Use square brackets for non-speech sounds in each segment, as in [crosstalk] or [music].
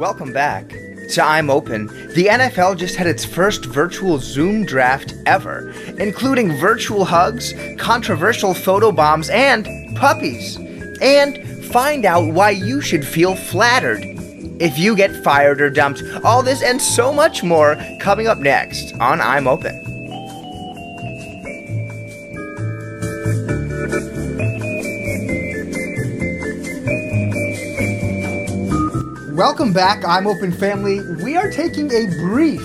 Welcome back to I'm Open. The NFL just had its first virtual Zoom draft ever, including virtual hugs, controversial photo bombs, and puppies. And find out why you should feel flattered if you get fired or dumped. All this and so much more coming up next on I'm Open. Welcome back, I'm Open Family. We are taking a brief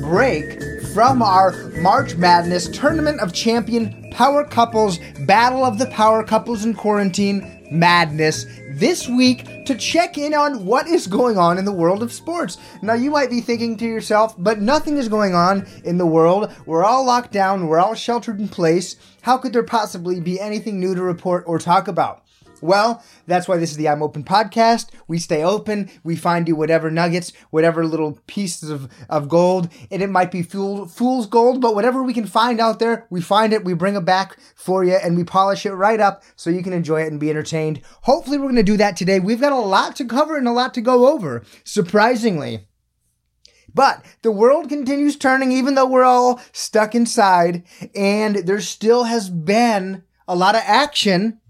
break from our March Madness Tournament of Champion Power Couples Battle of the Power Couples in Quarantine Madness this week to check in on what is going on in the world of sports. Now, you might be thinking to yourself, but nothing is going on in the world. We're all locked down, we're all sheltered in place. How could there possibly be anything new to report or talk about? Well, that's why this is the I'm Open podcast. We stay open. We find you whatever nuggets, whatever little pieces of, of gold. And it might be fool, fool's gold, but whatever we can find out there, we find it, we bring it back for you, and we polish it right up so you can enjoy it and be entertained. Hopefully, we're going to do that today. We've got a lot to cover and a lot to go over, surprisingly. But the world continues turning even though we're all stuck inside, and there still has been a lot of action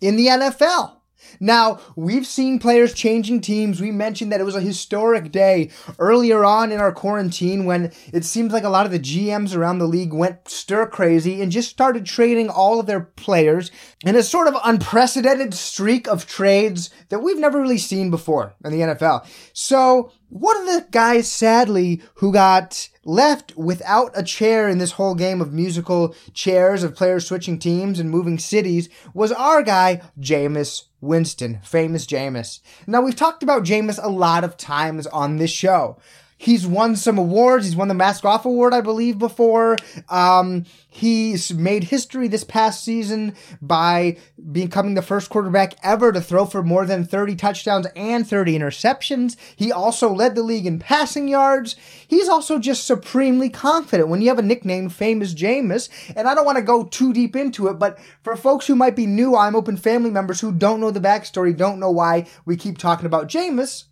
in the NFL. Now, we've seen players changing teams. We mentioned that it was a historic day earlier on in our quarantine when it seems like a lot of the GMs around the league went stir crazy and just started trading all of their players in a sort of unprecedented streak of trades that we've never really seen before in the NFL. So, one of the guys, sadly, who got left without a chair in this whole game of musical chairs of players switching teams and moving cities was our guy, Jameis Winston, famous Jameis. Now, we've talked about Jameis a lot of times on this show. He's won some awards. He's won the Mask Off Award, I believe, before. Um, he's made history this past season by becoming the first quarterback ever to throw for more than 30 touchdowns and 30 interceptions. He also led the league in passing yards. He's also just supremely confident when you have a nickname, famous Jameis. And I don't want to go too deep into it, but for folks who might be new, I'm open family members who don't know the backstory, don't know why we keep talking about Jameis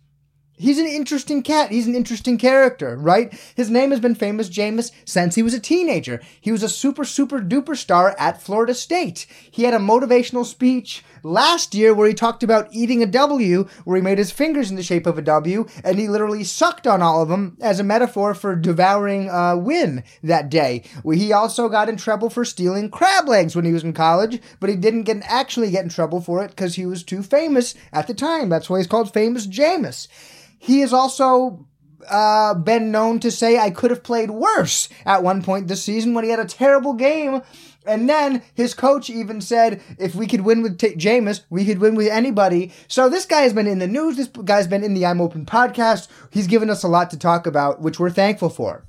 He's an interesting cat. He's an interesting character, right? His name has been famous Jameis since he was a teenager. He was a super, super duper star at Florida State. He had a motivational speech last year where he talked about eating a W, where he made his fingers in the shape of a W, and he literally sucked on all of them as a metaphor for devouring a win that day. He also got in trouble for stealing crab legs when he was in college, but he didn't get actually get in trouble for it because he was too famous at the time. That's why he's called Famous Jameis. He has also uh, been known to say, I could have played worse at one point this season when he had a terrible game. And then his coach even said, if we could win with T- Jameis, we could win with anybody. So this guy has been in the news. This guy's been in the I'm Open podcast. He's given us a lot to talk about, which we're thankful for.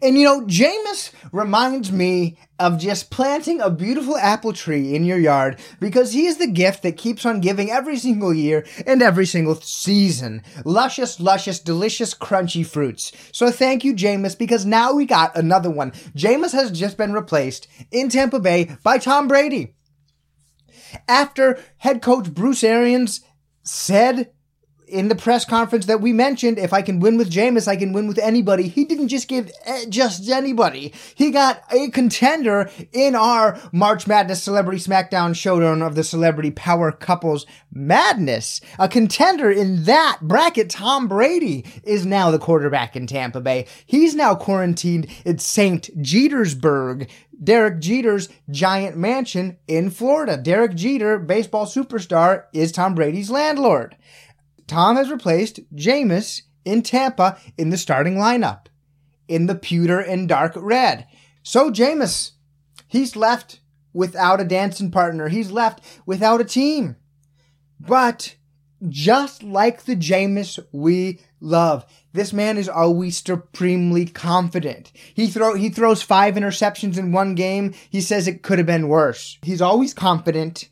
And you know, Jameis reminds me of just planting a beautiful apple tree in your yard because he is the gift that keeps on giving every single year and every single season. Luscious, luscious, delicious, crunchy fruits. So thank you, Jameis, because now we got another one. Jameis has just been replaced in Tampa Bay by Tom Brady. After head coach Bruce Arians said in the press conference that we mentioned, if I can win with Jameis, I can win with anybody. He didn't just give eh, just anybody. He got a contender in our March Madness Celebrity SmackDown showdown of the Celebrity Power Couples Madness. A contender in that bracket, Tom Brady, is now the quarterback in Tampa Bay. He's now quarantined in St. Jetersburg, Derek Jeter's giant mansion in Florida. Derek Jeter, baseball superstar, is Tom Brady's landlord. Tom has replaced Jameis in Tampa in the starting lineup in the pewter and dark red. So Jameis, he's left without a dancing partner. He's left without a team. But just like the Jameis we love, this man is always supremely confident. He throw he throws five interceptions in one game. He says it could have been worse. He's always confident.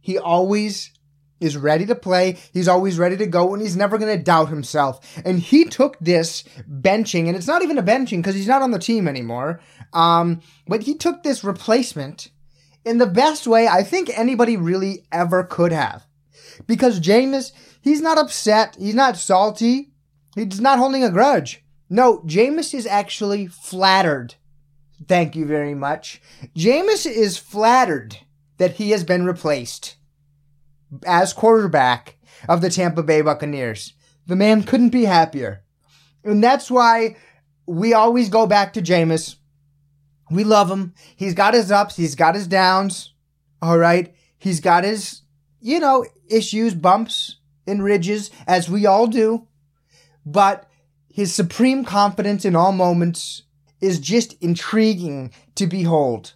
He always is ready to play. He's always ready to go and he's never going to doubt himself. And he took this benching, and it's not even a benching because he's not on the team anymore. Um, but he took this replacement in the best way I think anybody really ever could have. Because Jameis, he's not upset. He's not salty. He's not holding a grudge. No, Jameis is actually flattered. Thank you very much. Jameis is flattered that he has been replaced as quarterback of the Tampa Bay Buccaneers. The man couldn't be happier. And that's why we always go back to Jameis. We love him. He's got his ups, he's got his downs. All right. He's got his, you know, issues, bumps, and ridges, as we all do. But his supreme confidence in all moments is just intriguing to behold.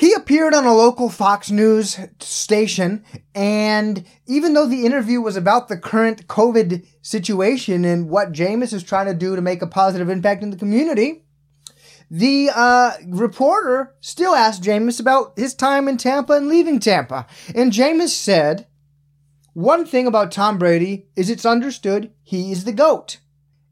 He appeared on a local Fox News station, and even though the interview was about the current COVID situation and what Jameis is trying to do to make a positive impact in the community, the uh, reporter still asked Jameis about his time in Tampa and leaving Tampa. And Jameis said, One thing about Tom Brady is it's understood he is the GOAT.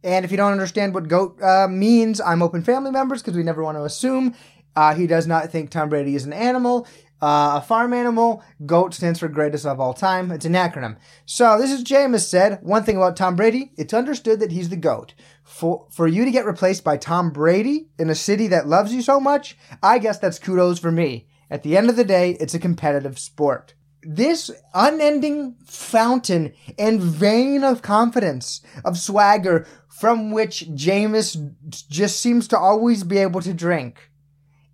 And if you don't understand what GOAT uh, means, I'm open family members because we never want to assume uh, he does not think Tom Brady is an animal, uh, a farm animal. GOAT stands for greatest of all time. It's an acronym. So this is Jameis said, one thing about Tom Brady, it's understood that he's the GOAT. For, for you to get replaced by Tom Brady in a city that loves you so much, I guess that's kudos for me. At the end of the day, it's a competitive sport. This unending fountain and vein of confidence, of swagger, from which Jameis just seems to always be able to drink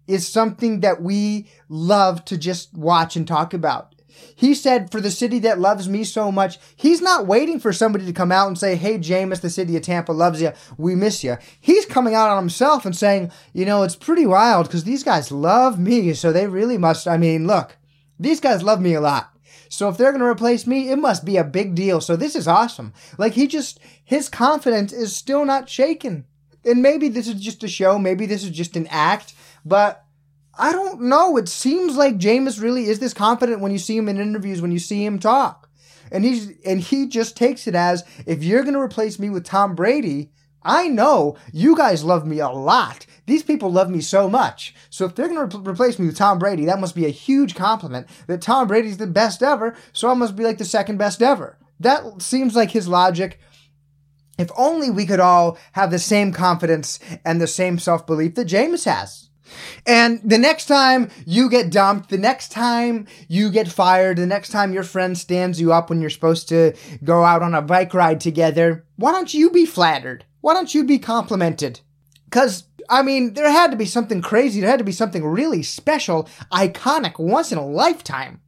is something that we love to just watch and talk about. He said, for the city that loves me so much, he's not waiting for somebody to come out and say, Hey, Jameis, the city of Tampa loves you. We miss you. He's coming out on himself and saying, You know, it's pretty wild because these guys love me. So they really must. I mean, look, these guys love me a lot. So if they're going to replace me, it must be a big deal. So this is awesome. Like he just, his confidence is still not shaken. And maybe this is just a show. Maybe this is just an act. But I don't know. It seems like Jameis really is this confident when you see him in interviews, when you see him talk. And he's and he just takes it as if you're to replace me with Tom Brady, I know you guys love me a lot. These people love me so much. So if they're to re- replace me with Tom Brady, that must be a huge compliment that Tom Brady's the best ever, so I must be like the second best ever. That seems like his logic. If only we could all have the same confidence and the same self belief that Jameis has. And the next time you get dumped, the next time you get fired, the next time your friend stands you up when you're supposed to go out on a bike ride together, why don't you be flattered? Why don't you be complimented? Because, I mean, there had to be something crazy. There had to be something really special, iconic, once in a lifetime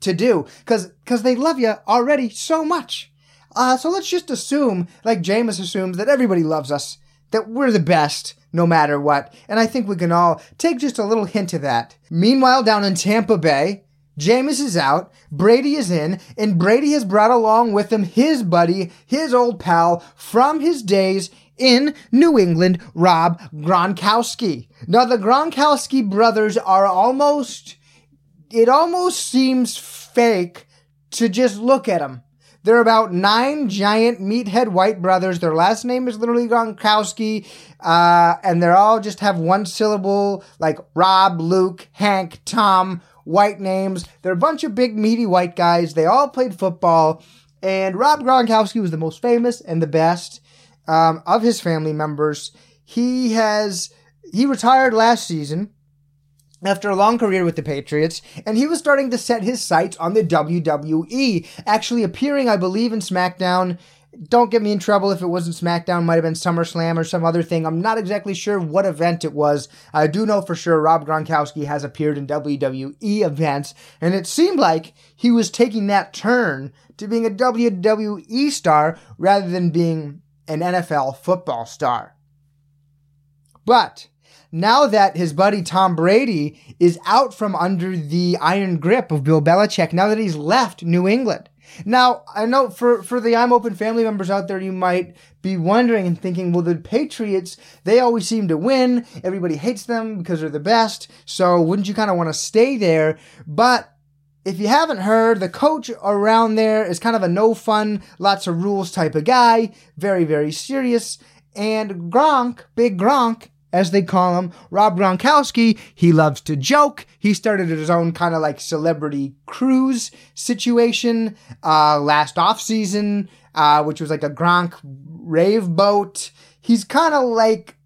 to do. Because cause they love you already so much. Uh, so let's just assume, like Jameis assumes, that everybody loves us, that we're the best no matter what. And I think we can all take just a little hint of that. Meanwhile, down in Tampa Bay, Jameis is out, Brady is in, and Brady has brought along with him his buddy, his old pal from his days in New England, Rob Gronkowski. Now, the Gronkowski brothers are almost, it almost seems fake to just look at them. They're about nine giant meathead white brothers. Their last name is literally Gronkowski, uh, and they're all just have one syllable, like Rob, Luke, Hank, Tom, white names. They're a bunch of big meaty white guys. They all played football, and Rob Gronkowski was the most famous and the best um, of his family members. He has he retired last season after a long career with the Patriots, and he was starting to set his sights on the WWE, actually appearing, I believe, in SmackDown. Don't get me in trouble if it wasn't SmackDown, might have been SummerSlam or some other thing. I'm not exactly sure what event it was. I do know for sure Rob Gronkowski has appeared in WWE events, and it seemed like he was taking that turn to being a WWE star rather than being an NFL football star. But now that his buddy Tom Brady is out from under the iron grip of Bill Belichick, now that he's left New England. Now, I know for, for the I'm Open family members out there, you might be wondering and thinking, well, the Patriots, they always seem to win. Everybody hates them because they're the best. So wouldn't you kind of want to stay there? But if you haven't heard, the coach around there is kind of a no fun, lots of rules type of guy. Very, very serious. And Gronk, Big Gronk, as they call him, Rob Gronkowski, he loves to joke. He started his own kind of like celebrity cruise situation uh, last off season, uh, which was like a Gronk rave boat. He's kind of like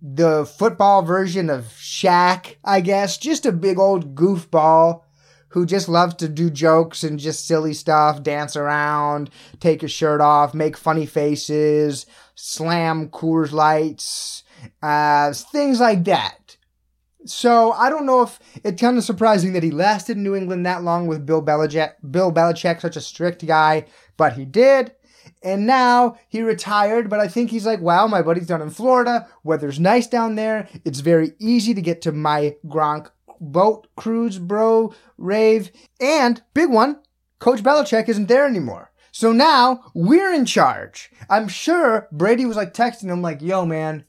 the football version of Shaq, I guess. Just a big old goofball who just loves to do jokes and just silly stuff, dance around, take his shirt off, make funny faces, slam Coors Lights, uh, things like that. So I don't know if it's kind of surprising that he lasted in New England that long with Bill Belichick, Bill Belichick, such a strict guy, but he did. And now he retired, but I think he's like, wow, my buddy's down in Florida. Weather's nice down there. It's very easy to get to my Gronk boat cruise, bro, rave. And big one, Coach Belichick isn't there anymore. So now we're in charge. I'm sure Brady was like texting him, like, yo, man,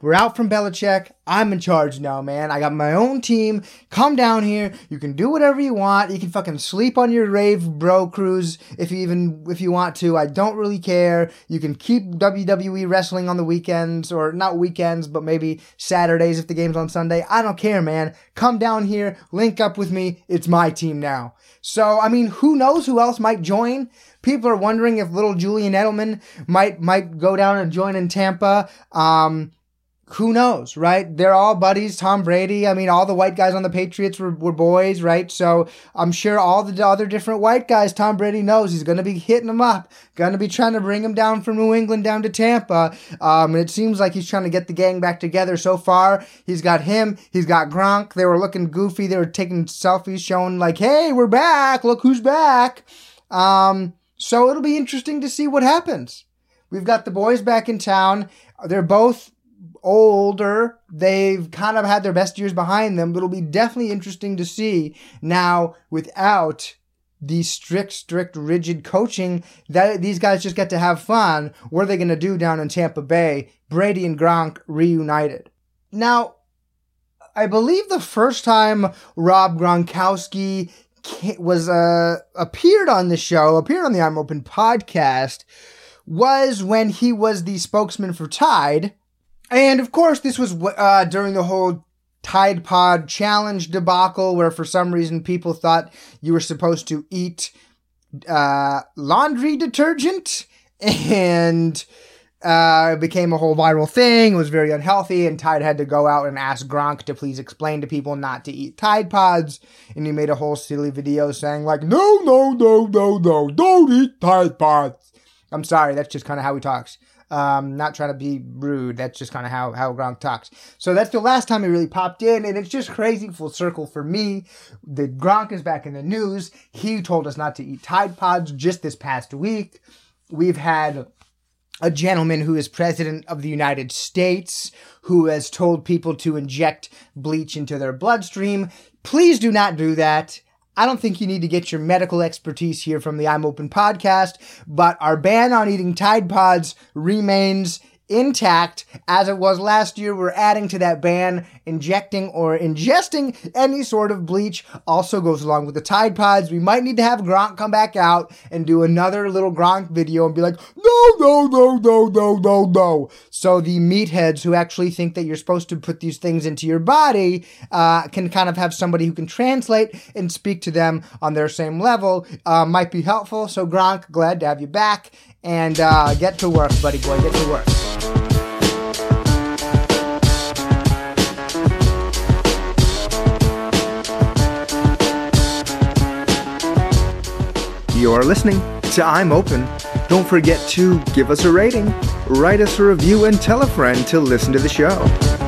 we're out from Belichick. I'm in charge now, man. I got my own team. Come down here. You can do whatever you want. You can fucking sleep on your rave bro cruise if you even if you want to. I don't really care. You can keep WWE wrestling on the weekends or not weekends, but maybe Saturdays if the game's on Sunday. I don't care, man. Come down here, link up with me. It's my team now. So, I mean, who knows who else might join? People are wondering if little Julian Edelman might might go down and join in Tampa. Um, who knows, right? They're all buddies. Tom Brady. I mean, all the white guys on the Patriots were, were boys, right? So I'm sure all the other different white guys, Tom Brady knows he's going to be hitting them up, going to be trying to bring them down from New England down to Tampa. Um, and it seems like he's trying to get the gang back together so far. He's got him. He's got Gronk. They were looking goofy. They were taking selfies showing like, hey, we're back. Look who's back. Um, so it'll be interesting to see what happens. We've got the boys back in town. They're both older. They've kind of had their best years behind them, but it'll be definitely interesting to see now without the strict, strict, rigid coaching that these guys just get to have fun. What are they going to do down in Tampa Bay? Brady and Gronk reunited. Now, I believe the first time Rob Gronkowski was uh, appeared on the show, appeared on the I'm Open podcast, was when he was the spokesman for Tide and of course, this was uh, during the whole Tide Pod challenge debacle, where for some reason people thought you were supposed to eat uh, laundry detergent, and uh, it became a whole viral thing. It was very unhealthy, and Tide had to go out and ask Gronk to please explain to people not to eat Tide Pods. And he made a whole silly video saying like, "No, no, no, no, no, don't eat Tide Pods." I'm sorry, that's just kind of how he talks. Um, not trying to be rude. That's just kind of how, how Gronk talks. So that's the last time he really popped in, and it's just crazy full circle for me. The Gronk is back in the news. He told us not to eat Tide Pods just this past week. We've had a gentleman who is president of the United States who has told people to inject bleach into their bloodstream. Please do not do that. I don't think you need to get your medical expertise here from the I'm Open podcast, but our ban on eating Tide Pods remains intact as it was last year. We're adding to that ban. Injecting or ingesting any sort of bleach also goes along with the Tide Pods. We might need to have Gronk come back out and do another little Gronk video and be like, no, no, no, no, no, no, no. So the meatheads who actually think that you're supposed to put these things into your body uh, can kind of have somebody who can translate and speak to them on their same level. Uh, might be helpful. So Gronk, glad to have you back. And uh, get to work, buddy boy. Get to work. You're listening to I'm Open. Don't forget to give us a rating, write us a review, and tell a friend to listen to the show.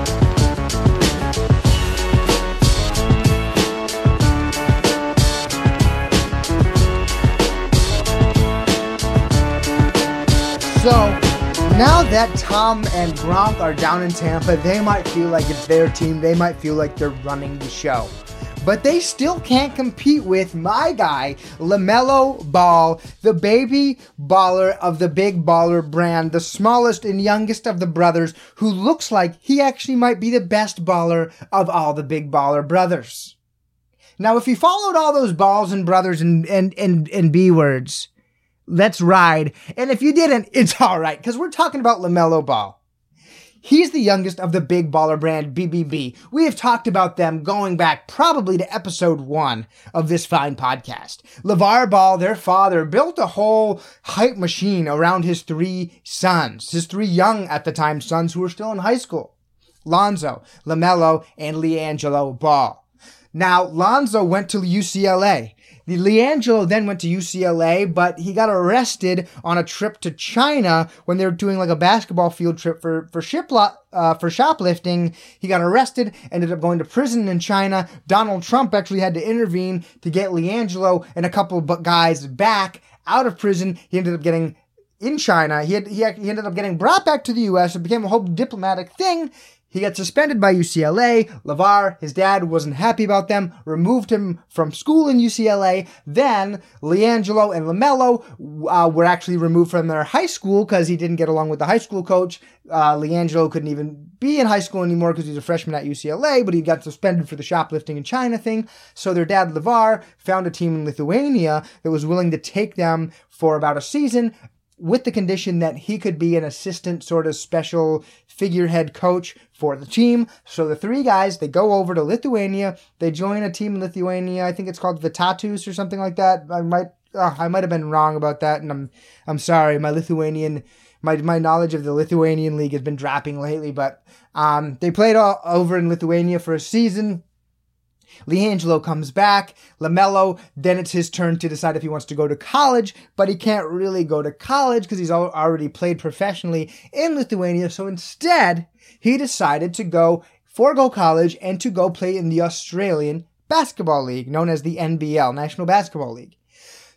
So, now that Tom and Gronk are down in Tampa, they might feel like it's their team. They might feel like they're running the show but they still can't compete with my guy, LaMelo Ball, the baby baller of the Big Baller brand, the smallest and youngest of the brothers, who looks like he actually might be the best baller of all the Big Baller brothers. Now, if you followed all those balls and brothers and, and, and, and B words, let's ride. And if you didn't, [laughs] it's all right, because we're talking about LaMelo Ball. He's the youngest of the big baller brand BBB. We have talked about them going back probably to episode one of this fine podcast. LaVar Ball, their father, built a whole hype machine around his three sons, his three young at the time sons who were still in high school. Lonzo, LaMelo, and LiAngelo Ball. Now, Lonzo went to UCLA. The LiAngelo then went to UCLA, but he got arrested on a trip to China when they were doing like a basketball field trip for for shiplo- uh, for shoplifting. He got arrested, ended up going to prison in China. Donald Trump actually had to intervene to get LiAngelo and a couple of guys back out of prison. He ended up getting in China. He, had, he, he ended up getting brought back to the U.S. It became a whole diplomatic thing. He got suspended by UCLA. LaVar, his dad, wasn't happy about them, removed him from school in UCLA. Then LiAngelo and LaMelo uh, were actually removed from their high school because he didn't get along with the high school coach. Uh, LiAngelo couldn't even be in high school anymore because he's a freshman at UCLA, but he got suspended for the shoplifting in China thing. So their dad, LaVar, found a team in Lithuania that was willing to take them for about a season with the condition that he could be an assistant sort of special figurehead coach for the team. So the three guys, they go over to Lithuania. They join a team in Lithuania. I think it's called Vytautas or something like that. I might uh, I might have been wrong about that, and I'm I'm sorry. My Lithuanian my my knowledge of the Lithuanian league has been dropping lately, but um, they played all over in Lithuania for a season. LiAngelo comes back. LaMelo, then it's his turn to decide if he wants to go to college, but he can't really go to college because he's already played professionally in Lithuania. So instead, he decided to go forego college and to go play in the Australian Basketball League, known as the NBL, National Basketball League.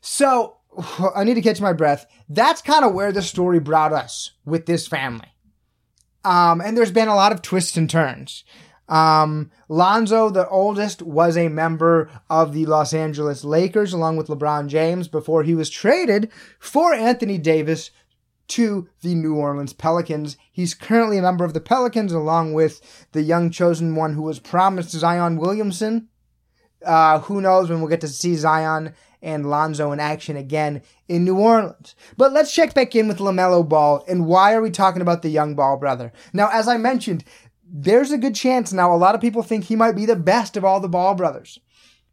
So [sighs] I need to catch my breath. That's kind of where the story brought us with this family. Um, and there's been a lot of twists and turns. Um, Lonzo, the oldest, was a member of the Los Angeles Lakers along with LeBron James before he was traded for Anthony Davis to the New Orleans Pelicans. He's currently a member of the Pelicans along with the young chosen one who was promised Zion Williamson. Uh, who knows when we'll get to see Zion and Lonzo in action again in New Orleans. But let's check back in with LaMelo Ball and why are we talking about the young Ball brother? Now, as I mentioned, there's a good chance now. A lot of people think he might be the best of all the Ball brothers.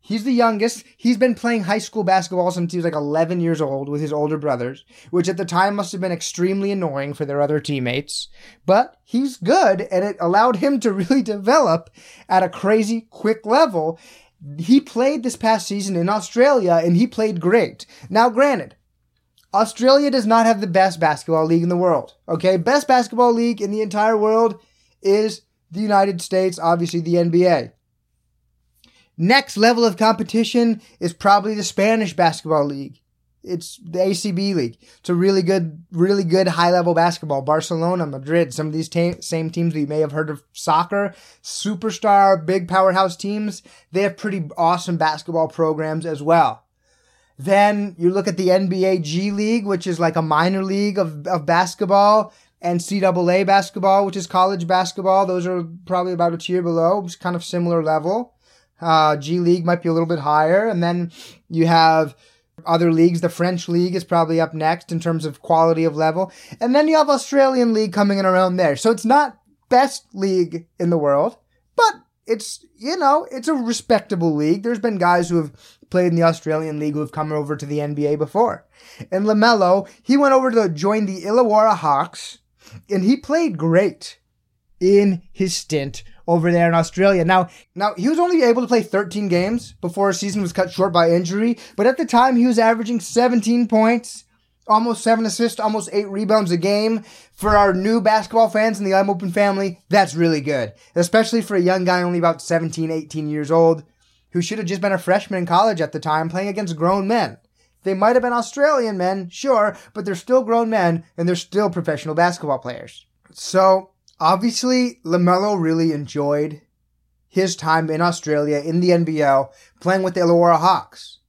He's the youngest. He's been playing high school basketball since he was like 11 years old with his older brothers, which at the time must have been extremely annoying for their other teammates. But he's good, and it allowed him to [laughs] really develop at a crazy quick level. He played this past season in Australia, and he played great. Now, granted, Australia does not have the best basketball league in the world. Okay, best basketball league in the entire world is the United States, obviously the NBA. Next level of competition is probably the Spanish basketball league. It's the ACB league. It's a really good, really good high level basketball. Barcelona, Madrid, some of these ta- same teams you may have heard of soccer, superstar, big powerhouse teams, they have pretty awesome basketball programs as well. Then you look at the NBA G League, which is like a minor league of, of basketball and CAA basketball, which is college basketball. Those are probably about a tier below, it's kind of similar level. Uh, G League might be a little bit higher. And then you have other leagues. The French League is probably up next in terms of quality of level. And then you have Australian League coming in around there. So it's not best league in the world, but it's, you know, it's a respectable league. There's been guys who have played in the Australian League who have come over to the NBA before. And LaMelo, he went over to join the Illawarra Hawks and he played great in his stint over there in Australia. Now, now he was only able to play 13 games before his season was cut short by injury, but at the time he was averaging 17 points, almost 7 assists, almost 8 rebounds a game. For our new basketball fans in the I'm Open family, that's really good, especially for a young guy only about 17, 18 years old who should have just been a freshman in college at the time playing against grown men. They might have been Australian men, sure, but they're still grown men and they're still professional basketball players. So, obviously, LaMelo really enjoyed his time in Australia in the NBL playing with the Illawarra Hawks.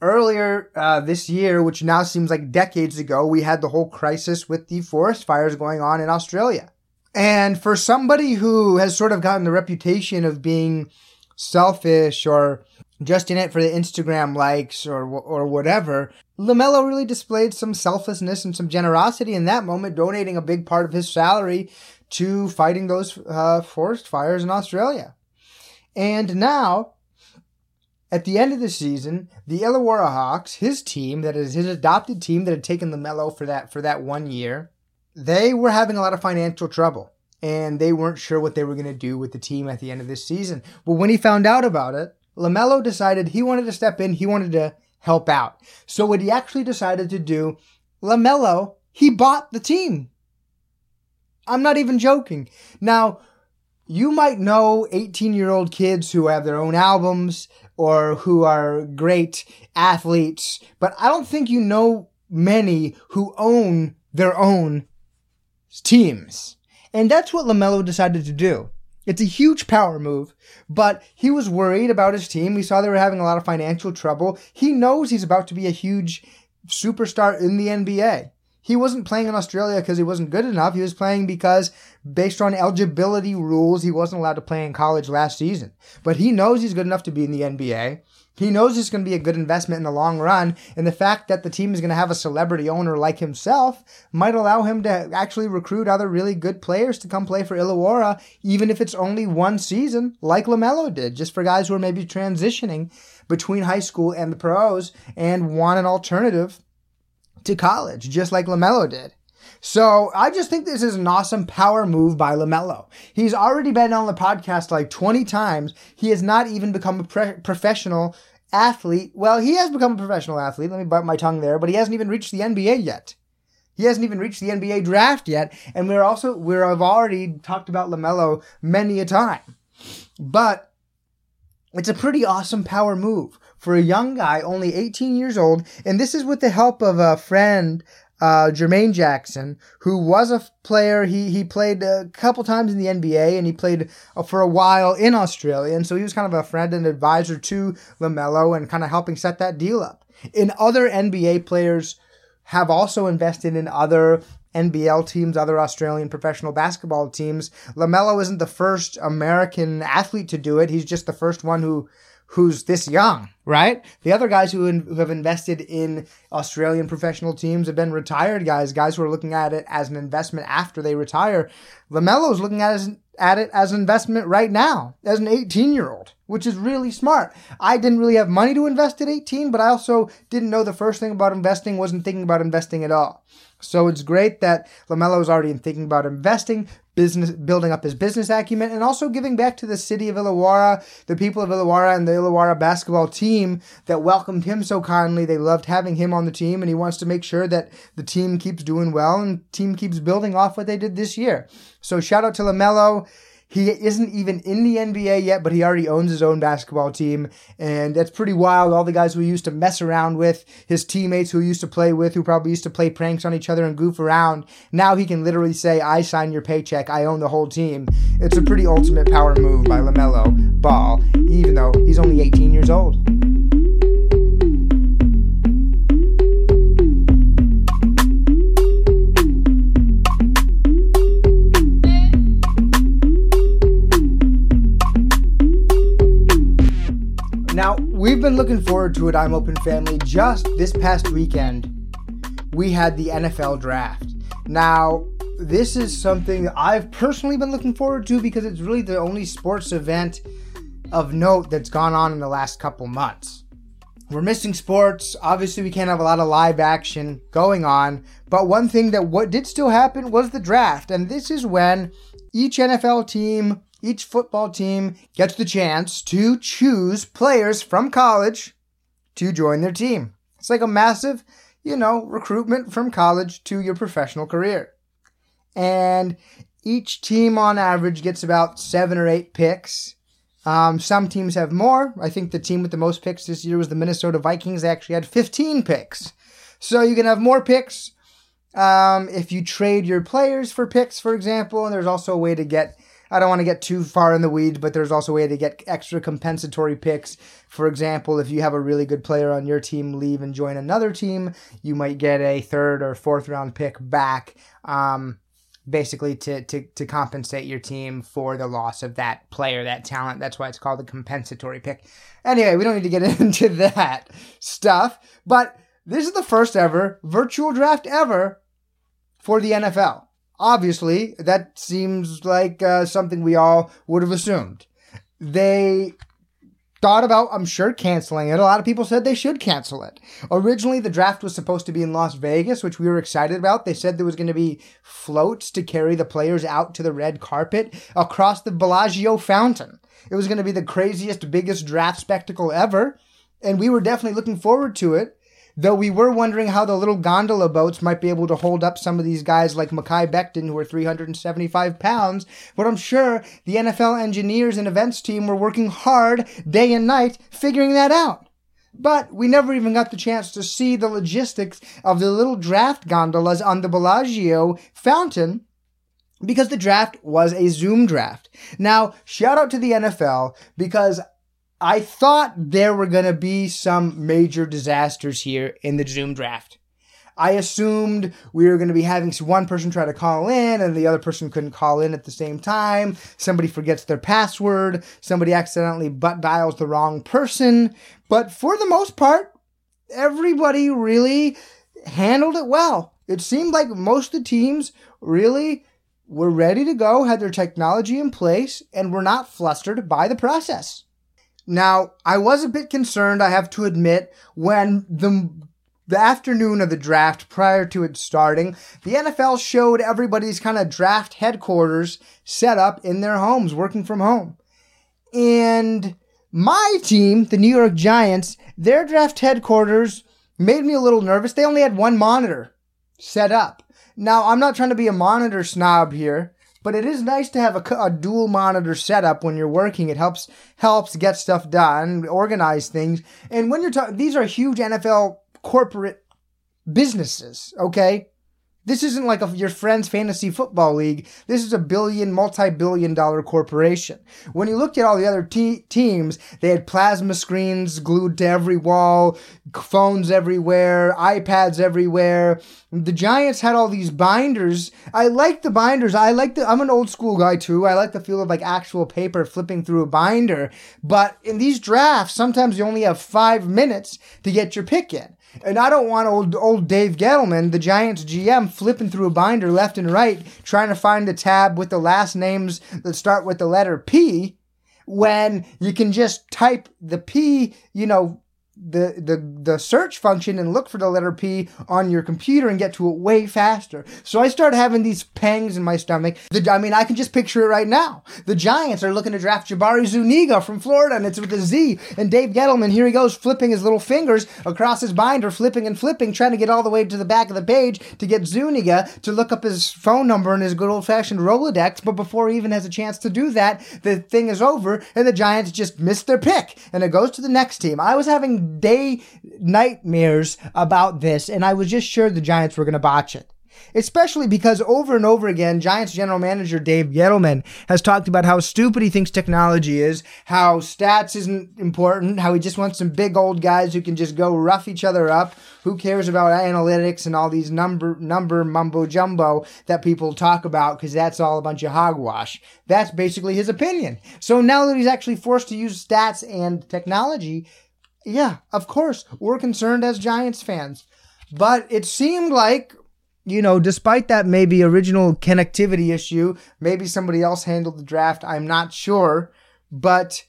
Earlier uh, this year, which now seems like decades ago, we had the whole crisis with the forest fires going on in Australia. And for somebody who has sort of gotten the reputation of being selfish or just in it for the Instagram likes or or whatever. LaMelo really displayed some selflessness and some generosity in that moment, donating a big part of his salary to fighting those uh, forest fires in Australia. And now, at the end of the season, the Illawarra Hawks, his team, that is his adopted team that had taken LaMelo for that for that one year, they were having a lot of financial trouble. And they weren't sure what they were going to do with the team at the end of this season. But when he found out about it, LaMelo decided he wanted to step in, he wanted to help out. So what he actually decided to do, LaMelo, he bought the team. I'm not even joking. Now, you might know 18 year old kids who have their own albums or who are great athletes, but I don't think you know many who own their own teams. And that's what LaMelo decided to do. It's a huge power move, but he was worried about his team. We saw they were having a lot of financial trouble. He knows he's about to be a huge superstar in the NBA. He wasn't playing in Australia because he wasn't good enough. He was playing because, based on eligibility rules, he wasn't allowed to play in college last season. But he knows he's good enough to be in the NBA. He knows it's going to be a good investment in the long run, and the fact that the team is going to have a celebrity owner like himself might allow him to actually recruit other really good players to come play for Illawarra, even if it's only one season, like LaMelo did, just for guys who are maybe transitioning between high school and the pros and want an alternative to college, just like LaMelo did. So I just think this is an awesome power move by LaMelo. He's already been on the podcast like 20 times. He has not even become a pre- professional athlete. Well, he has become a professional athlete. Let me bite my tongue there, but he hasn't even reached the NBA yet. He hasn't even reached the NBA draft yet, and we're also we're have already talked about LaMelo many a time. But it's a pretty awesome power move for a young guy, only 18 years old, and this is with the help of a friend uh, Jermaine Jackson, who was a player. He he played a couple times in the NBA and he played uh, for a while in Australia. And so he was kind of a friend and advisor to LaMelo and kind of helping set that deal up. In other NBA players have also invested in other NBL teams, other Australian professional basketball teams. LaMelo isn't the first American athlete to do it. He's just the first one who who's this young, right? The other guys who, in, who have invested in Australian professional teams have been retired guys, guys who are looking at it as an investment after they retire. LaMelo's looking at, as, at it as an investment right now, as an 18 year old, which is really smart. I didn't really have money to invest at 18, but I also didn't know the first thing about investing, wasn't thinking about investing at all. So it's great that LaMelo is already thinking about investing, business, building up his business acumen, and also giving back to the city of Illawarra, the people of Illawarra, and the Illawarra basketball team that welcomed him so kindly. They loved having him on the team, and he wants to make sure that the team keeps doing well and team keeps building off what they did this year. So shout out to LaMelo. He isn't even in the NBA yet, but he already owns his own basketball team. And that's pretty wild. All the guys who used to mess around with, his teammates who used to play with, who probably used to play pranks on each other and goof around. Now he can literally say, I sign your paycheck. I own the whole team. It's a pretty ultimate power move by LaMelo Ball, it, I'm Open Family. Just this past weekend, we had the NFL draft. Now, this is something I've personally been looking forward to because it's really the only sports event of note that's gone on in the last couple months. We're missing sports. Obviously, we can't have a lot of live action going on. But one thing that what did still happen was the draft. And this is when each NFL team each football team gets the chance to choose players from college to join their team. It's like a massive, you know, recruitment from college to your professional career. And each team on average gets about seven or eight picks. Um, some teams have more. I think the team with the most picks this year was the Minnesota Vikings. They actually had 15 picks. So you can have more picks um, if you trade your players for picks, for example. And there's also a way to get I don't want to get too far in the weeds, but there's also a way to get extra compensatory picks. For example, if you have a really good player on your team leave and join another team, you might get a third or fourth round pick back. Um, basically to, to, to compensate your team for the loss of that player, that talent. That's why it's called a compensatory pick. Anyway, we don't need to get [laughs] into that stuff, but this is the first ever virtual draft ever for the NFL. Obviously, that seems like uh, something we all would have assumed. They thought about, I'm sure, canceling it. A lot of people said they should cancel it. Originally, the draft was supposed to be in Las Vegas, which we were excited about. They said there was going to be floats to carry the players out to the red carpet across the Bellagio fountain. It was going to be the craziest, biggest draft spectacle ever. And we were definitely looking forward to it. Though we were wondering how the little gondola boats might be able to hold up some of these guys like Mekhi Becton, who are 375 pounds. But I'm sure the NFL engineers and events team were working hard day and night figuring that out. But we never even got the chance to see the logistics of the little draft gondolas on the Bellagio fountain because the draft was a Zoom draft. Now, shout out to the NFL because I thought there were going to be some major disasters here in the Zoom draft. I assumed we were going to be having one person try to call in and the other person couldn't call in at the same time. Somebody forgets their password. Somebody accidentally butt dials the wrong person. But for the most part, everybody really handled it well. It seemed like most of the teams really were ready to go, had their technology in place, and were not flustered by the process. Now, I was a bit concerned, I have to admit, when the the afternoon of the draft prior to it starting, the NFL showed everybody's kind of draft headquarters set up in their homes, working from home. And my team, the New York Giants, their draft headquarters made me a little nervous. They only had one monitor set up. Now, I'm not trying to be a monitor snob here, but it is nice to have a, a, dual monitor setup when you're working. It helps helps get stuff done, organize things. And when you're talking, these are huge NFL corporate businesses. Okay, this isn't like a, your friend's fantasy football league. This is a billion, multi-billion dollar corporation. When you looked at all the other te- teams, they had plasma screens glued to every wall, phones everywhere, iPads everywhere. The Giants had all these binders. I like the binders. I like the, I'm an old school guy too. I like the feel of like actual paper flipping through a binder. But in these drafts, sometimes you only have five minutes to get your pick in. And I don't want old old Dave Gettleman, the Giants GM, flipping through a binder left and right, trying to find the tab with the last names that start with the letter P, when you can just type the P, you know, the, the, the search function and look for the letter P on your computer and get to it way faster. So I start having these pangs in my stomach. The, I mean, I can just picture it right now. The Giants are looking to draft Jabari Zuniga from Florida and it's with a Z. And Dave Gettleman, here he goes flipping his little fingers across his binder, flipping and flipping, trying to get all the way to the back of the page to get Zuniga to look up his phone number in his good old fashioned Rolodex. But before he even has a chance to do that, the thing is over and the Giants just missed their pick and it goes to the next team. I was having day nightmares about this, and I was just sure the Giants were going to botch it. Especially because over and over again, Giants general manager Dave Gettleman has talked about how stupid he thinks technology is, how stats isn't important, how he just wants some big old guys who can just go rough each other up. Who cares about analytics and all these number number mumbo jumbo that people talk about because that's all a bunch of hogwash. That's basically his opinion. So now that he's actually forced to use stats and technology, yeah, of course, we're concerned as Giants fans. But it seemed like, you know, despite that maybe original connectivity issue, maybe somebody else handled the draft, I'm not sure. But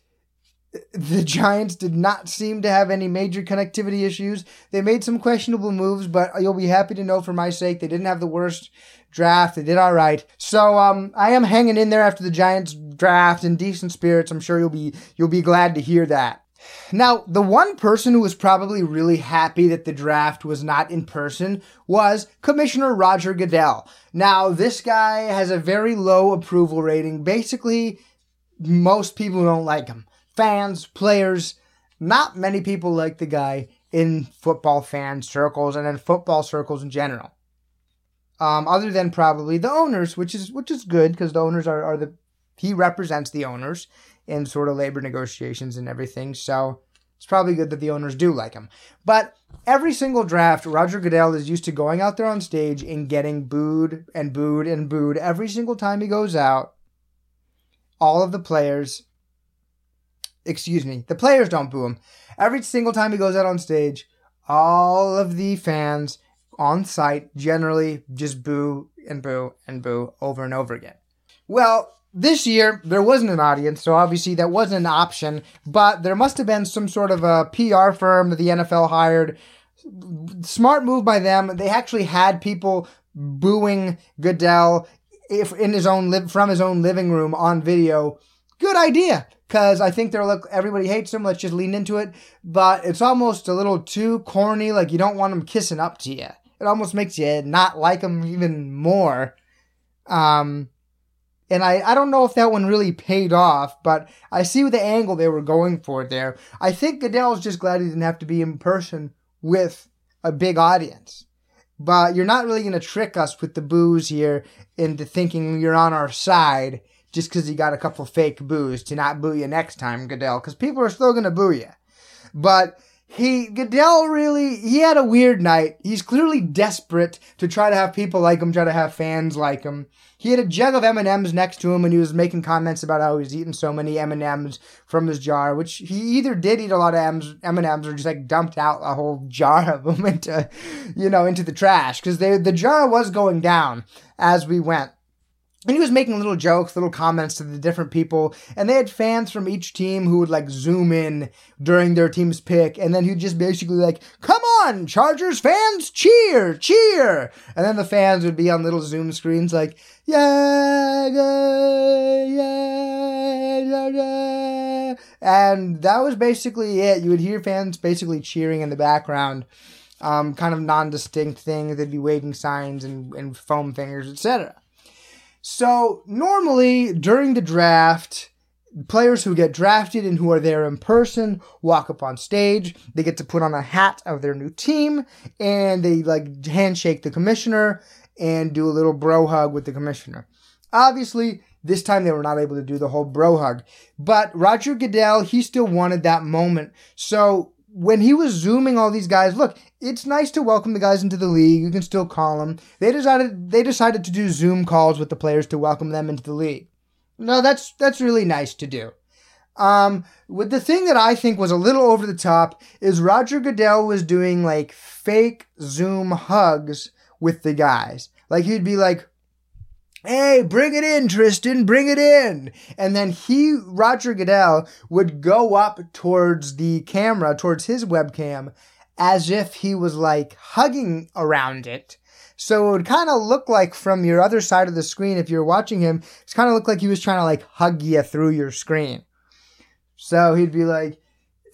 the [laughs] Giants did not seem to have any major connectivity issues. They made some questionable moves, but you'll be happy to know for my sake they didn't have the worst draft. They did all right. So um, I am hanging in there after the Giants draft in decent spirits. I'm sure you'll be you'll be glad to hear that. Now, the one person who was probably really happy that the draft was not in person was Commissioner Roger Goodell. Now, this guy has a very low approval rating. Basically, most people don't like him. Fans, players, not many people like the guy in football fan circles and in football circles in general. Um, other than probably the owners, which is which is good because the owners are, are the he represents the owners in sort of labor negotiations and everything. So it's probably good that the owners do like him. But every single draft, Roger Goodell is used to going out there on stage and getting booed and booed and booed every single time he goes out. All of the players, excuse me, the players don't boo him. Every single time he goes out on stage, all of the fans on site generally just boo and boo and boo over and over again. Well, this year there wasn't an audience, so obviously that wasn't an option, but there must have been some sort of a PR firm that the NFL hired. Smart move by them. They actually had people booing Goodell if in his own live from his own living room on video. Good idea. Cause I think they're like everybody hates him. Let's just lean into it. But it's almost a little too corny. Like you don't want him kissing up to you. It almost makes you not like him even more. Um, and I, I don't know if that one really paid off, but I see the angle they were going for there. I think Goodell's just glad he didn't have to be in person with a big audience. But you're not really going to trick us with the boos here into thinking you're on our side just because you got a couple fake boos to not boo you next time, Goodell, because people are still going to boo you. But he Goodell really he had a weird night. He's clearly desperate to try to have people like him, try to have fans like him. He had a jug of M and M's next to him, and he was making comments about how he's eating so many M and M's from his jar, which he either did eat a lot of M and M's or just like dumped out a whole [laughs] jar of them into, you know, into the trash because the jar was going down as we went. And he was making little jokes, little comments to the different people, and they had fans from each team who would like zoom in during their team's pick, and then he'd just basically like, "Come on, Chargers fans, cheer, cheer!" And then the fans would be on little zoom screens like, "Yeah, yeah, yeah, yeah," and that was basically it. You would hear fans basically cheering in the background. Um, kind of non-distinct things. They'd be waving signs and, and foam fingers, etc. So normally during the draft, players who get drafted and who are there in person walk up on stage. They get to put on a hat of their new team and they like handshake the commissioner and do a little bro hug with the commissioner. Obviously, this time they were not able to do the whole bro hug, but Roger Goodell, he still wanted that moment. So when he was zooming all these guys, look, it's nice to welcome the guys into the league. You can still call them. They decided they decided to do Zoom calls with the players to welcome them into the league. No, that's that's really nice to do. Um, with the thing that I think was a little over the top is Roger Goodell was doing like fake Zoom hugs with the guys. Like he'd be like, Hey, bring it in, Tristan, bring it in. And then he, Roger Goodell, would go up towards the camera, towards his webcam, as if he was like hugging around it. So it would kind of look like from your other side of the screen, if you're watching him, it's kind of look like he was trying to like hug you through your screen. So he'd be like, [laughs]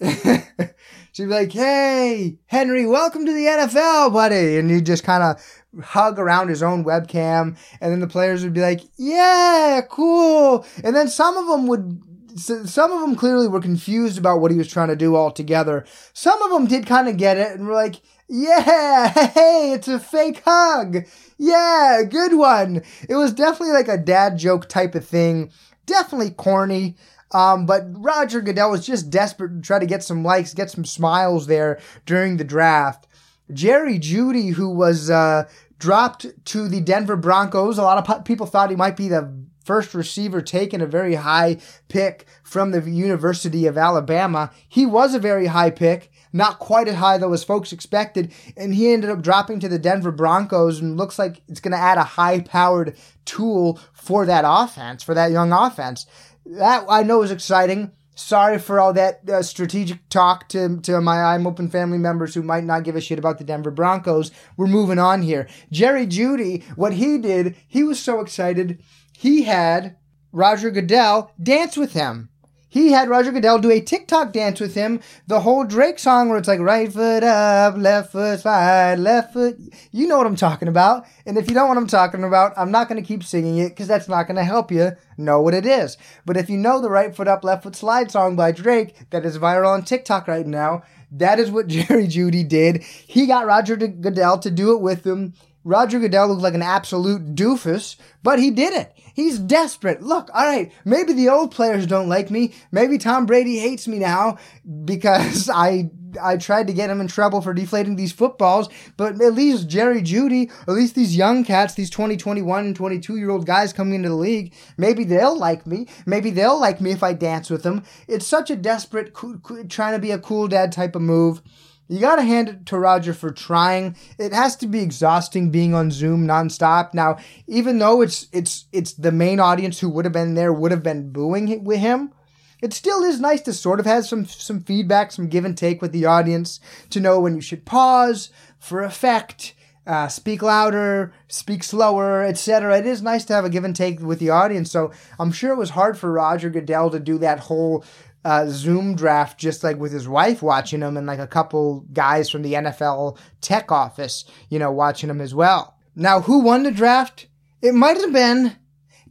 she'd be like, "Hey, Henry, welcome to the NFL, buddy," and he'd just kind of hug around his own webcam, and then the players would be like, "Yeah, cool," and then some of them would. Some of them clearly were confused about what he was trying to do altogether. Some of them did kind of get it and were like, yeah, hey, it's a fake hug. Yeah, good one. It was definitely like a dad joke type of thing. Definitely corny. Um, but Roger Goodell was just desperate to try to get some likes, get some smiles there during the draft. Jerry Jeudy, who was uh, dropped to the Denver Broncos. A lot of people thought he might be the first receiver taken, a very high pick from the University of Alabama. He was a very high pick, not quite as high though as folks expected, and he ended up dropping to the Denver Broncos and looks like it's going to add a high powered tool for that offense, for that young offense. That I know is exciting sorry for all that uh, strategic talk to, to my I'm Open family members who might not give a shit about the Denver Broncos. We're moving on here. Jerry Jeudy, what he did, he was so excited, he had Roger Goodell dance with him. He had Roger Goodell do a TikTok dance with him, the whole Drake song where it's like right foot up, left foot slide, left foot. You know what I'm talking about. And if you don't know what I'm talking about, I'm not going to keep singing it because that's not going to help you know what it is. But if you know the right foot up, left foot slide song by Drake that is viral on TikTok right now, that is what [laughs] Jerry Jeudy did. He got Roger Goodell to do it with him. Roger Goodell looked like an absolute doofus, but he did it. He's desperate. Look, all right, maybe the old players don't like me. Maybe Tom Brady hates me now because [laughs] I I tried to get him in trouble for deflating these footballs, but at least Jerry Jeudy, at least these young cats, these 20, 21, and 22 year old guys coming into the league, maybe they'll like me. Maybe they'll like me if I dance with them. It's such a desperate, trying to be a cool dad type of move. You got to hand it to Roger for trying. It has to be exhausting being on Zoom nonstop. Now, even though it's it's it's the main audience who would have been there would have been booing with him, it still is nice to sort of have some some feedback, some give and take with the audience to know when you should pause for effect, uh, speak louder, speak slower, etc. It is nice to have a give and take with the audience. So I'm sure it was hard for Roger Goodell to do that whole uh, Zoom draft just like with his wife watching him and like a couple guys from the NFL tech office, you know, watching him as well. Now, who won the draft? It might have been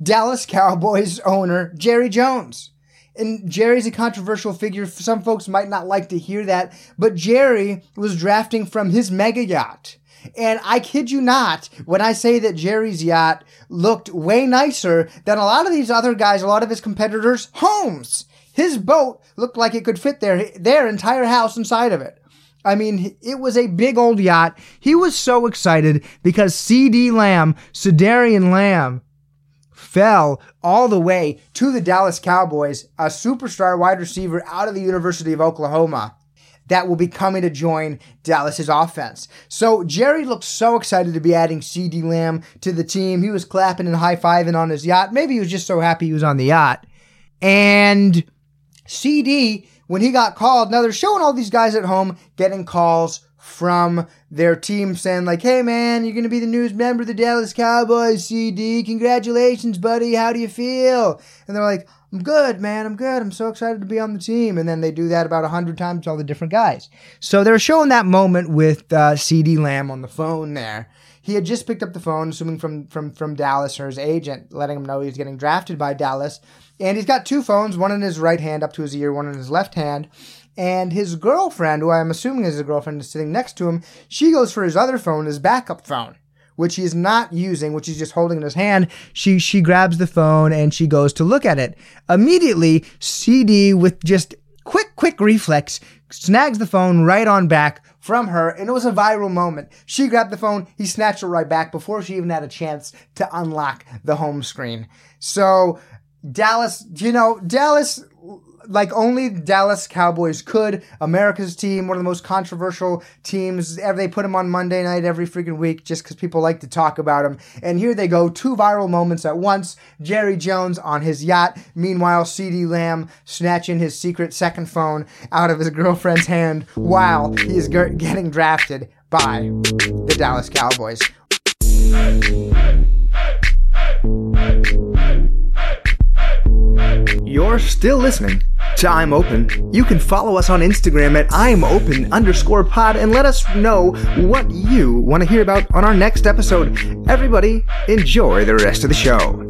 Dallas Cowboys owner Jerry Jones. And Jerry's a controversial figure. Some folks might not like to hear that, but Jerry was drafting from his mega yacht. And I kid you not when I say that Jerry's yacht looked way nicer than a lot of these other guys, a lot of his competitors' homes. His boat looked like it could fit their their entire house inside of it. I mean, it was a big old yacht. He was so excited because CeeDee Lamb, Cedarian Lamb, fell all the way to the Dallas Cowboys, a superstar wide receiver out of the University of Oklahoma that will be coming to join Dallas's offense. So Jerry looked so excited to be adding CeeDee Lamb to the team. He was clapping and high fiving on his yacht. Maybe he was just so happy he was on the yacht. And CeeDee, when he got called, now they're showing all these guys at home getting calls from their team saying like, "Hey man, you're gonna be the newest member of the Dallas Cowboys, CeeDee. Congratulations, buddy. How do you feel?" And they're like, "I'm good, man. I'm good. I'm so excited to be on the team." And then they do that about a hundred times to all the different guys. So they're showing that moment with uh, CeeDee Lamb on the phone there. He had just picked up the phone, assuming from from from Dallas or his agent, letting him know he was getting drafted by Dallas. And he's got two phones, one in his right hand up to his ear, one in his left hand. And his girlfriend, who I'm assuming is his girlfriend, is sitting next to him. She goes for his other phone, his backup phone, which he's not using, which he's just holding in his hand. She she grabs the phone and she goes to look at it. Immediately, CeeDee with just quick quick reflex snags the phone right on back from her, and it was a viral moment. She grabbed the phone, he snatched it right back before she even had a chance to unlock the home screen. So Dallas, you know, Dallas, like only Dallas Cowboys could. America's team, one of the most controversial teams. They put them on Monday night every freaking week just because people like to talk about them. And here they go, two viral moments at once. Jerry Jones on his yacht. Meanwhile, CeeDee Lamb snatching his secret second phone out of his girlfriend's hand while he is getting drafted by the Dallas Cowboys. You're still listening to I'm Open. You can follow us on Instagram at I'm Open underscore pod and let us know what you want to hear about on our next episode. Everybody, enjoy the rest of the show.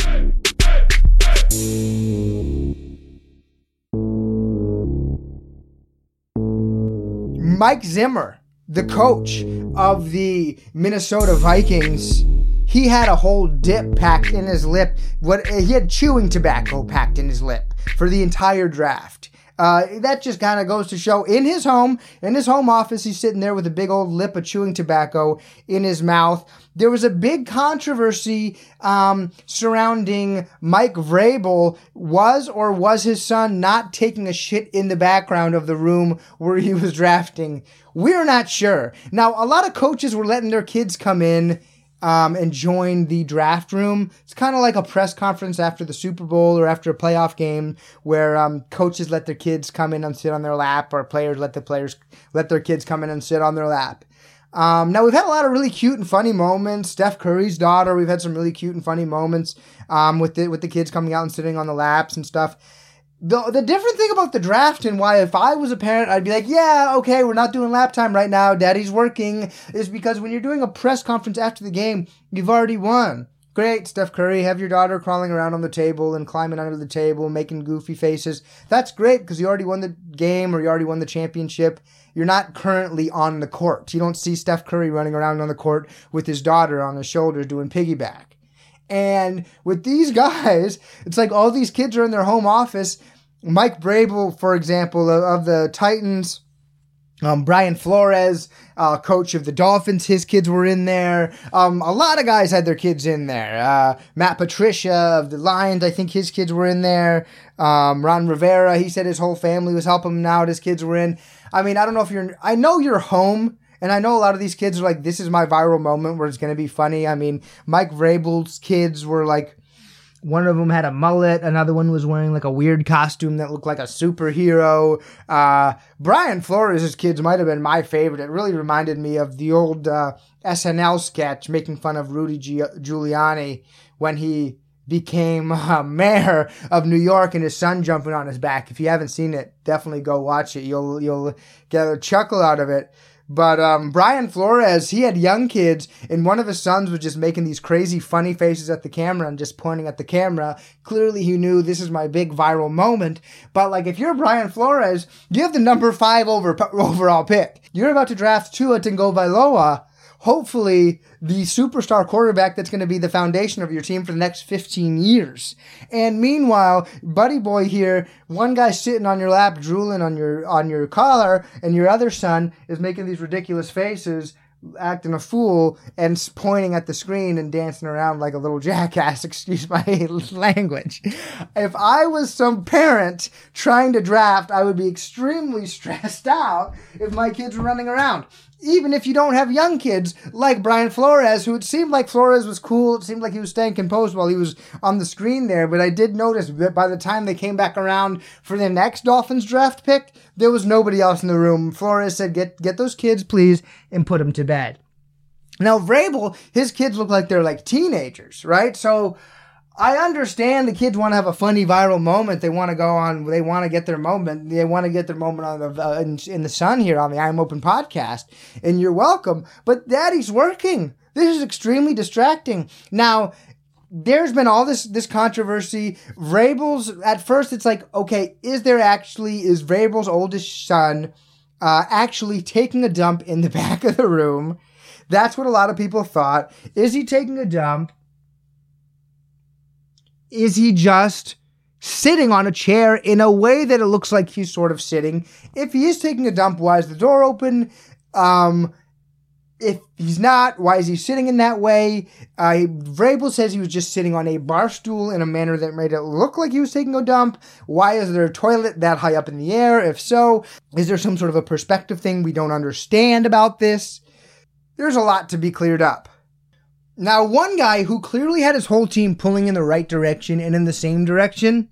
Mike Zimmer, the coach of the Minnesota Vikings, he had a whole dip packed in his lip. What he had chewing tobacco packed in his lip for the entire draft. Uh, that just kind of goes to show in his home, in his home office, he's sitting there with a big old lip of chewing tobacco in his mouth. There was a big controversy um, surrounding Mike Vrabel. Was or was his son not taking a shit in the background of the room where he was [laughs] drafting? We're not sure. Now, a lot of coaches were letting their kids come in um, and join the draft room. It's kind of like a press conference after the Super Bowl or after a playoff game where um, coaches let their kids come in and sit on their lap, or players let the players let their kids come in and sit on their lap. Um, now we've had a lot of really cute and funny moments. Steph Curry's daughter, we've had some really cute and funny moments um, with the with the kids coming out and sitting on the laps and stuff the the different thing about the draft and why if I was a parent I'd be like, yeah, okay, we're not doing lap time right now. Daddy's working is because when you're doing a press conference after the game, you've already won. Great, Steph Curry, have your daughter crawling around on the table and climbing under the table, making goofy faces. That's great because you already won the game or you already won the championship. You're not currently on the court. You don't see Steph Curry running around on the court with his daughter on his shoulder doing piggyback. And with these [laughs] guys, it's like all these kids are in their home office. Mike Vrabel, for example, of, the Titans. Um, Brian Flores, uh, coach of the Dolphins, his kids were in there. Um, a lot of guys had their kids in there. Uh, Matt Patricia of the Lions, I think his kids were in there. Um, Ron Rivera, he said his whole family was helping him out. His kids were in. I mean, I don't know if you're, I know you're home. And I know a lot of these kids are like, this is my viral moment where it's going to be funny. I mean, Mike Vrabel's kids were like, one of them had a mullet. Another one was wearing like a weird costume that looked like a superhero. Uh, Brian Flores' kids might have been my favorite. It really reminded me of the old uh, SNL sketch making fun of Rudy G- Giuliani when he became uh, [laughs] mayor of New York and his son jumping on his back. If you haven't seen it, definitely go watch it. You'll you'll get a chuckle out of it. But um, Brian Flores, he had young kids, and one of his sons was just making these crazy, funny faces at the camera and just pointing at the camera. Clearly, he knew this is my big viral moment. But like, if you're Brian Flores, you have the number five over [laughs] overall pick. You're about to draft Tua Tagovailoa hopefully the superstar quarterback that's going to be the foundation of your team for the next 15 years. And meanwhile, buddy boy here, one guy sitting on your lap drooling on your on your collar and your other son is making these ridiculous faces acting a fool and pointing at the screen and dancing around like a little [laughs] jackass, excuse my [laughs] language. If I was some parent trying to draft, I would be extremely [laughs] stressed out if my kids were running around even if you don't have young kids like Brian Flores, who it seemed like Flores was cool. It seemed like he was staying composed while he was on the screen there. But I did notice that by the time they came back around for the next Dolphins draft pick, there was nobody else in the room. Flores said, "Get get those kids, please, and put them to bed." Now Vrabel, his kids look like they're like teenagers, right? So I understand the kids want to have a funny viral moment. They want to go on. They want to get their moment. They want to get their moment on the uh, in, in, the sun here on the I'm Open podcast. And you're welcome. But Daddy's working. This is extremely distracting. Now, there's been all this this controversy. Vrabel's at first, it's like, okay, is there actually is Vrabel's oldest son uh, actually taking a dump in the [laughs] back of the room? That's what a lot of people thought. Is he taking a dump? Is he just sitting on a chair in a way that it looks like he's sort of sitting? If he is taking a dump, why is the door open? Um, if he's not, why is he sitting in that way? Uh, Vrabel says he was just sitting on a bar stool in a manner that made it look like he was taking a dump. Why is there a toilet that high up in the air? If so, is there some sort of a perspective thing we don't understand about this? There's a lot to be cleared up. Now, one guy who clearly had his whole team pulling in the right direction and in the same direction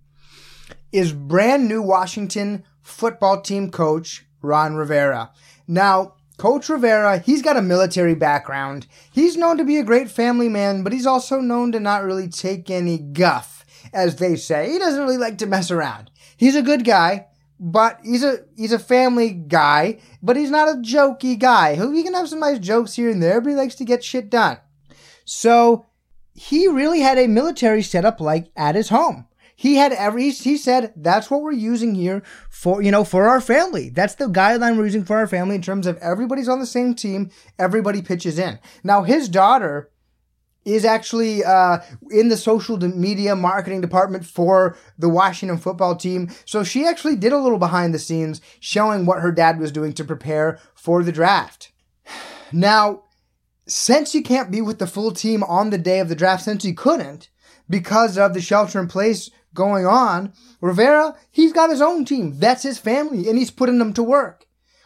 is brand new Washington football team coach Ron Rivera. Now, Coach Rivera, he's got a military background. He's known to be a great family man, but he's also known to not really take any guff, as they say. He doesn't really like to mess around. He's a good guy, but he's a he's a family guy, but he's not a jokey guy. He can have some nice jokes here and there, but he likes to get shit done. So he really had a military setup like at his home. He had every, he said, that's what we're using here for, you know, for our family. That's the guideline we're using for our family in terms of everybody's on the same team, everybody pitches in. Now, his daughter is actually uh, in the social media marketing department for the Washington football team. So she actually did a little behind the scenes showing what her dad was doing to prepare for the draft. [sighs] Now, since you can't be with the full team on the day of the draft, since you couldn't because of the shelter in place going on, Rivera, he's got his own team. That's his family, and he's putting them to work.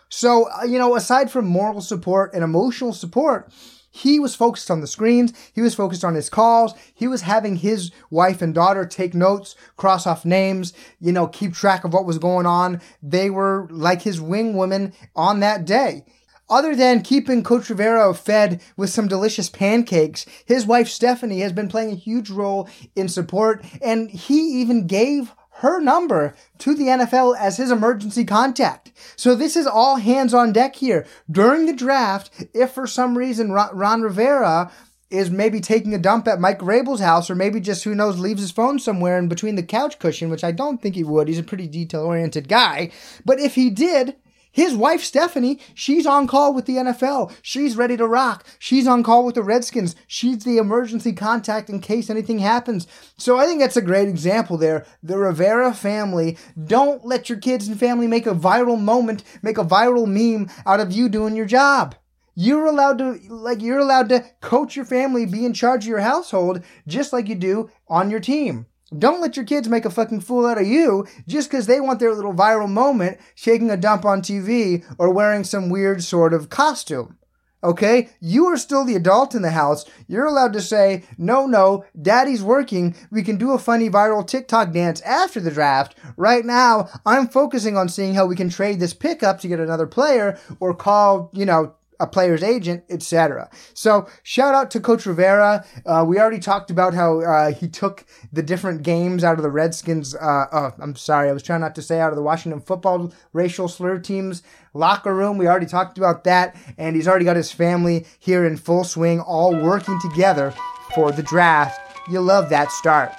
So, uh, you know, aside from moral support and emotional support, he was focused on the screens. He was focused on his calls. He was having his wife and daughter take notes, cross off names, you know, keep track of what was going on. They were like his wing women on that day. Other than keeping Coach Rivera fed with some delicious pancakes, his wife Stephanie has been playing a huge role in support, and he even gave her number to the NFL as his emergency contact. So this is all hands on deck here. During the draft, if for some reason Ron Rivera is maybe taking a dump at Mike Vrabel's house, or maybe just who knows leaves his phone somewhere in between the couch cushion, which I don't think he would. He's a pretty detail oriented guy. But if he did, his wife, Stephanie, she's on call with the NFL. She's ready to rock. She's on call with the Redskins. She's the emergency contact in case anything happens. So I think that's a great example there. The Rivera family, don't let your kids and family make a viral moment, make a viral meme out of you doing your job. You're allowed to, like, you're allowed to coach your family, be in charge of your household, just like you do on your team. Don't let your kids make a fucking fool out of you just because they want their little viral moment shaking a dump on TV or wearing some weird sort of costume. Okay? You are still the adult in the house. You're allowed to say, no, no, daddy's working. We can do a funny viral TikTok dance after the draft. Right now, I'm focusing on seeing how we can trade this pickup to get another player or call, you know, a player's agent, etc. So shout out to Coach Rivera. Uh, we already talked about how uh, he took the different games out of the Redskins. Uh, oh, I'm sorry, I was trying not to say out of the Washington football racial slur teams locker room. We already talked about that, and he's already got his family here in full swing, all working together for the draft. You love that start.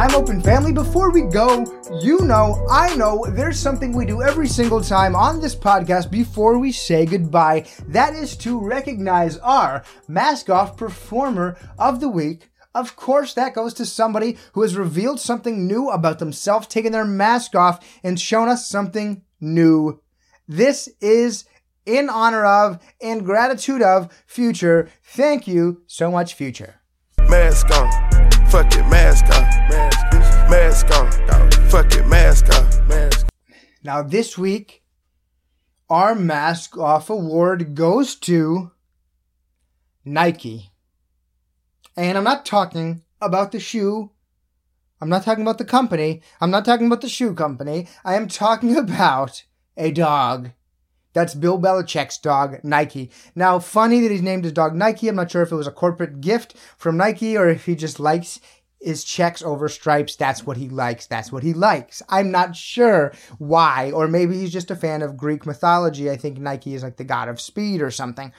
I'm Open Family. Before we go, you know, I know, there's something we do every single time on this podcast before we say goodbye. That is to recognize our Mask Off Performer of the Week. Of course, that goes to somebody who has revealed something new about themselves, taken their mask off, and shown us something new. This is in honor of and gratitude of Future. Thank you so much, Future. Mask on. Fuck it, mask on. Mask, on. Fuck it, mask on. Mask. Now, this week, our Mask Off Award goes to Nike. And I'm not talking about the shoe. I'm not talking about the company. I'm not talking about the shoe company. I am talking [laughs] about a dog. That's Bill Belichick's dog, Nike. Now, funny that he's named his dog Nike. I'm not sure if it was a corporate gift from Nike or if he just likes his checks over stripes. That's what he likes. That's what he likes. I'm not sure why. Or maybe he's just a fan of Greek mythology. I think Nike is like the god of speed or something.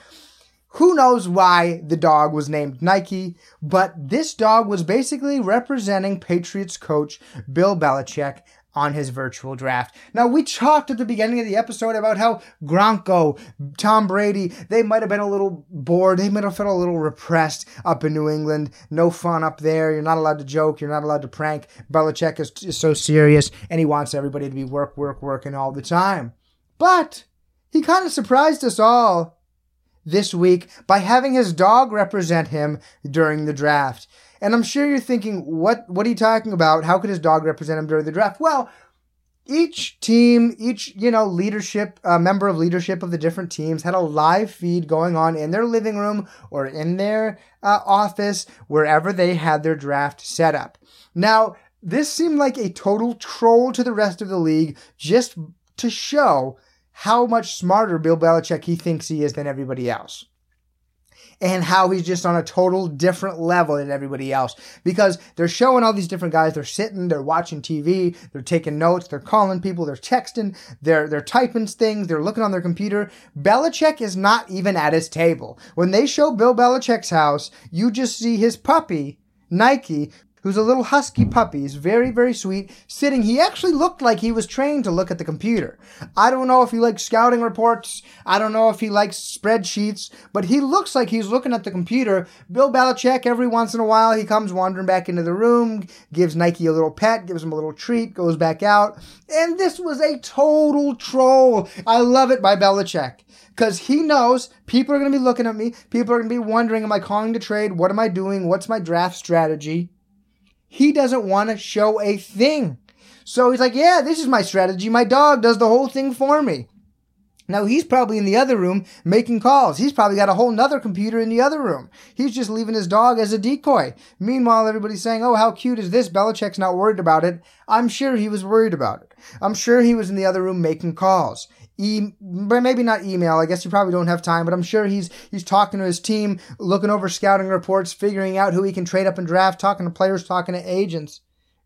Who knows why the dog was named Nike, but this dog was basically representing Patriots coach Bill Belichick on his virtual draft. Now, we talked at the beginning of the episode about how Gronko, Tom Brady, they might have been a little bored. They might have felt a little repressed up in New England. No fun up there. You're not allowed to joke. You're not allowed to prank. Belichick is, is so serious and he wants everybody to be work, work, working all the time. But he kind of surprised us all this week by having his dog represent him during the draft. And I'm sure you're thinking, what what are you talking about? How could his dog represent him during the draft? Well, each team, each you know leadership uh, member of leadership of the different teams had a live feed going on in their living room or in their uh, office, wherever they had their draft set up. Now, this seemed like a total troll to the rest of the league, just to show how much smarter Bill Belichick he thinks he is than everybody else and how he's just on a total different level than everybody else because they're showing all these different guys. They're sitting, they're watching TV, they're taking notes, they're calling people, they're texting, they're they're typing things, they're looking on their computer. Belichick is not even at his table. When they show Bill Belichick's house, you just see his puppy Nike who's a little husky puppy. He's very, very sweet. Sitting, he actually looked like he was trained to look at the computer. I don't know if he likes scouting reports. I don't know if he likes spreadsheets, but he looks like he's looking at the computer. Bill Belichick, every once in a while, he comes wandering back into the room, gives Nike a little pet, gives him a little treat, goes back out. And this was a total troll. I love it by Belichick because he knows people are going to be looking at me. People are going to be wondering, am I calling to trade? What am I doing? What's my draft strategy? He doesn't want to show a thing. So he's like, yeah, this is my strategy. My dog does the whole thing for me. Now he's probably in the other room making calls. He's probably got a whole nother computer in the other room. He's just leaving his dog as a decoy. Meanwhile, everybody's saying, oh, how cute is this? Belichick's not worried about it. I'm sure he was worried about it. I'm sure he was in the other room making calls e- maybe not email. I guess you probably don't have time, but I'm sure he's he's talking to his team, looking over scouting reports, figuring out who he can trade up and draft, talking to players, talking to agents.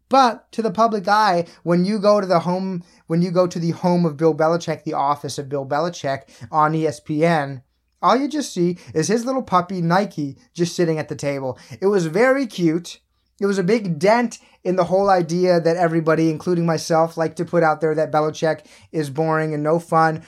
But to the public eye, when you go to the home, when you go to the home of Bill Belichick, the office of Bill Belichick on ESPN, all you just see is his little puppy Nike just sitting at the table. It was very cute. It was a big dent in the whole idea that everybody, including myself, like to put out there that Belichick is boring and no fun.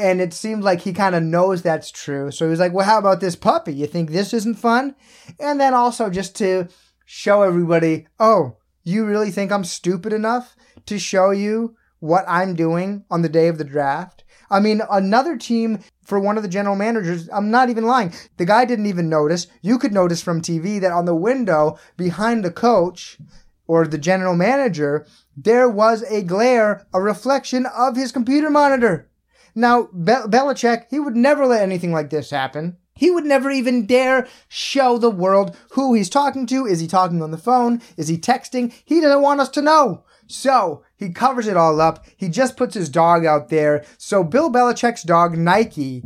And it seemed like he kind of knows that's true. So he was like, well, how about this puppy? You think this isn't fun? And then also just to show everybody, oh, you really think I'm stupid enough to show you what I'm doing on the day of the draft? I mean, another team for one of the general managers, I'm not even lying. The guy didn't even notice. You could notice from TV that on the window behind the coach or the general manager, there was a glare, a reflection of his computer monitor. Now, Be- Belichick, he would never let anything like this happen. He would never even dare show the world who he's talking to. Is he talking on the phone? Is he texting? He doesn't want us to know. So he covers it all up. He just puts his dog out there. So Bill Belichick's dog, Nike,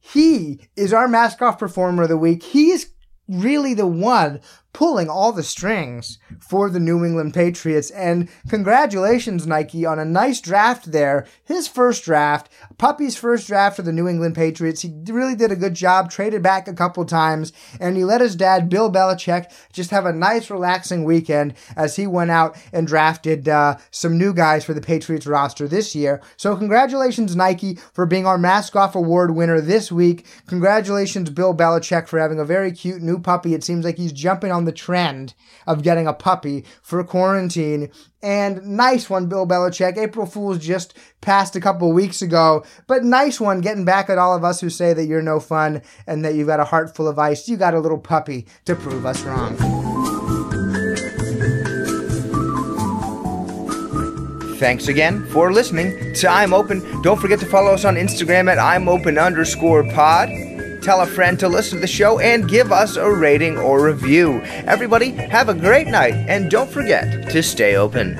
he is our Mask Off Performer of the week. He is really the one pulling all the strings for the New England Patriots. And congratulations, Nike, on a nice draft there. His first draft, Puppy's first draft for the New England Patriots. He really did a good job, traded back a couple times, and he let his dad, Bill Belichick, just have a nice, relaxing weekend as he went out and drafted uh, some new guys for the Patriots roster this year. So congratulations, Nike, for being our Mask Off Award winner this week. Congratulations, Bill Belichick, for having a very cute new puppy. It seems like he's jumping on the trend of getting a puppy for quarantine. And nice one, Bill Belichick. April Fool's just passed a couple weeks ago, but nice one getting back at all of us who say that you're no fun and that you've got a heart full of ice. You got a little puppy to prove us wrong. Thanks again for listening to I'm Open. Don't forget to follow us on Instagram at I'm Open underscore pod tell a friend to listen to the show, and give us a rating or review. Everybody, have a great night, and don't forget to stay open.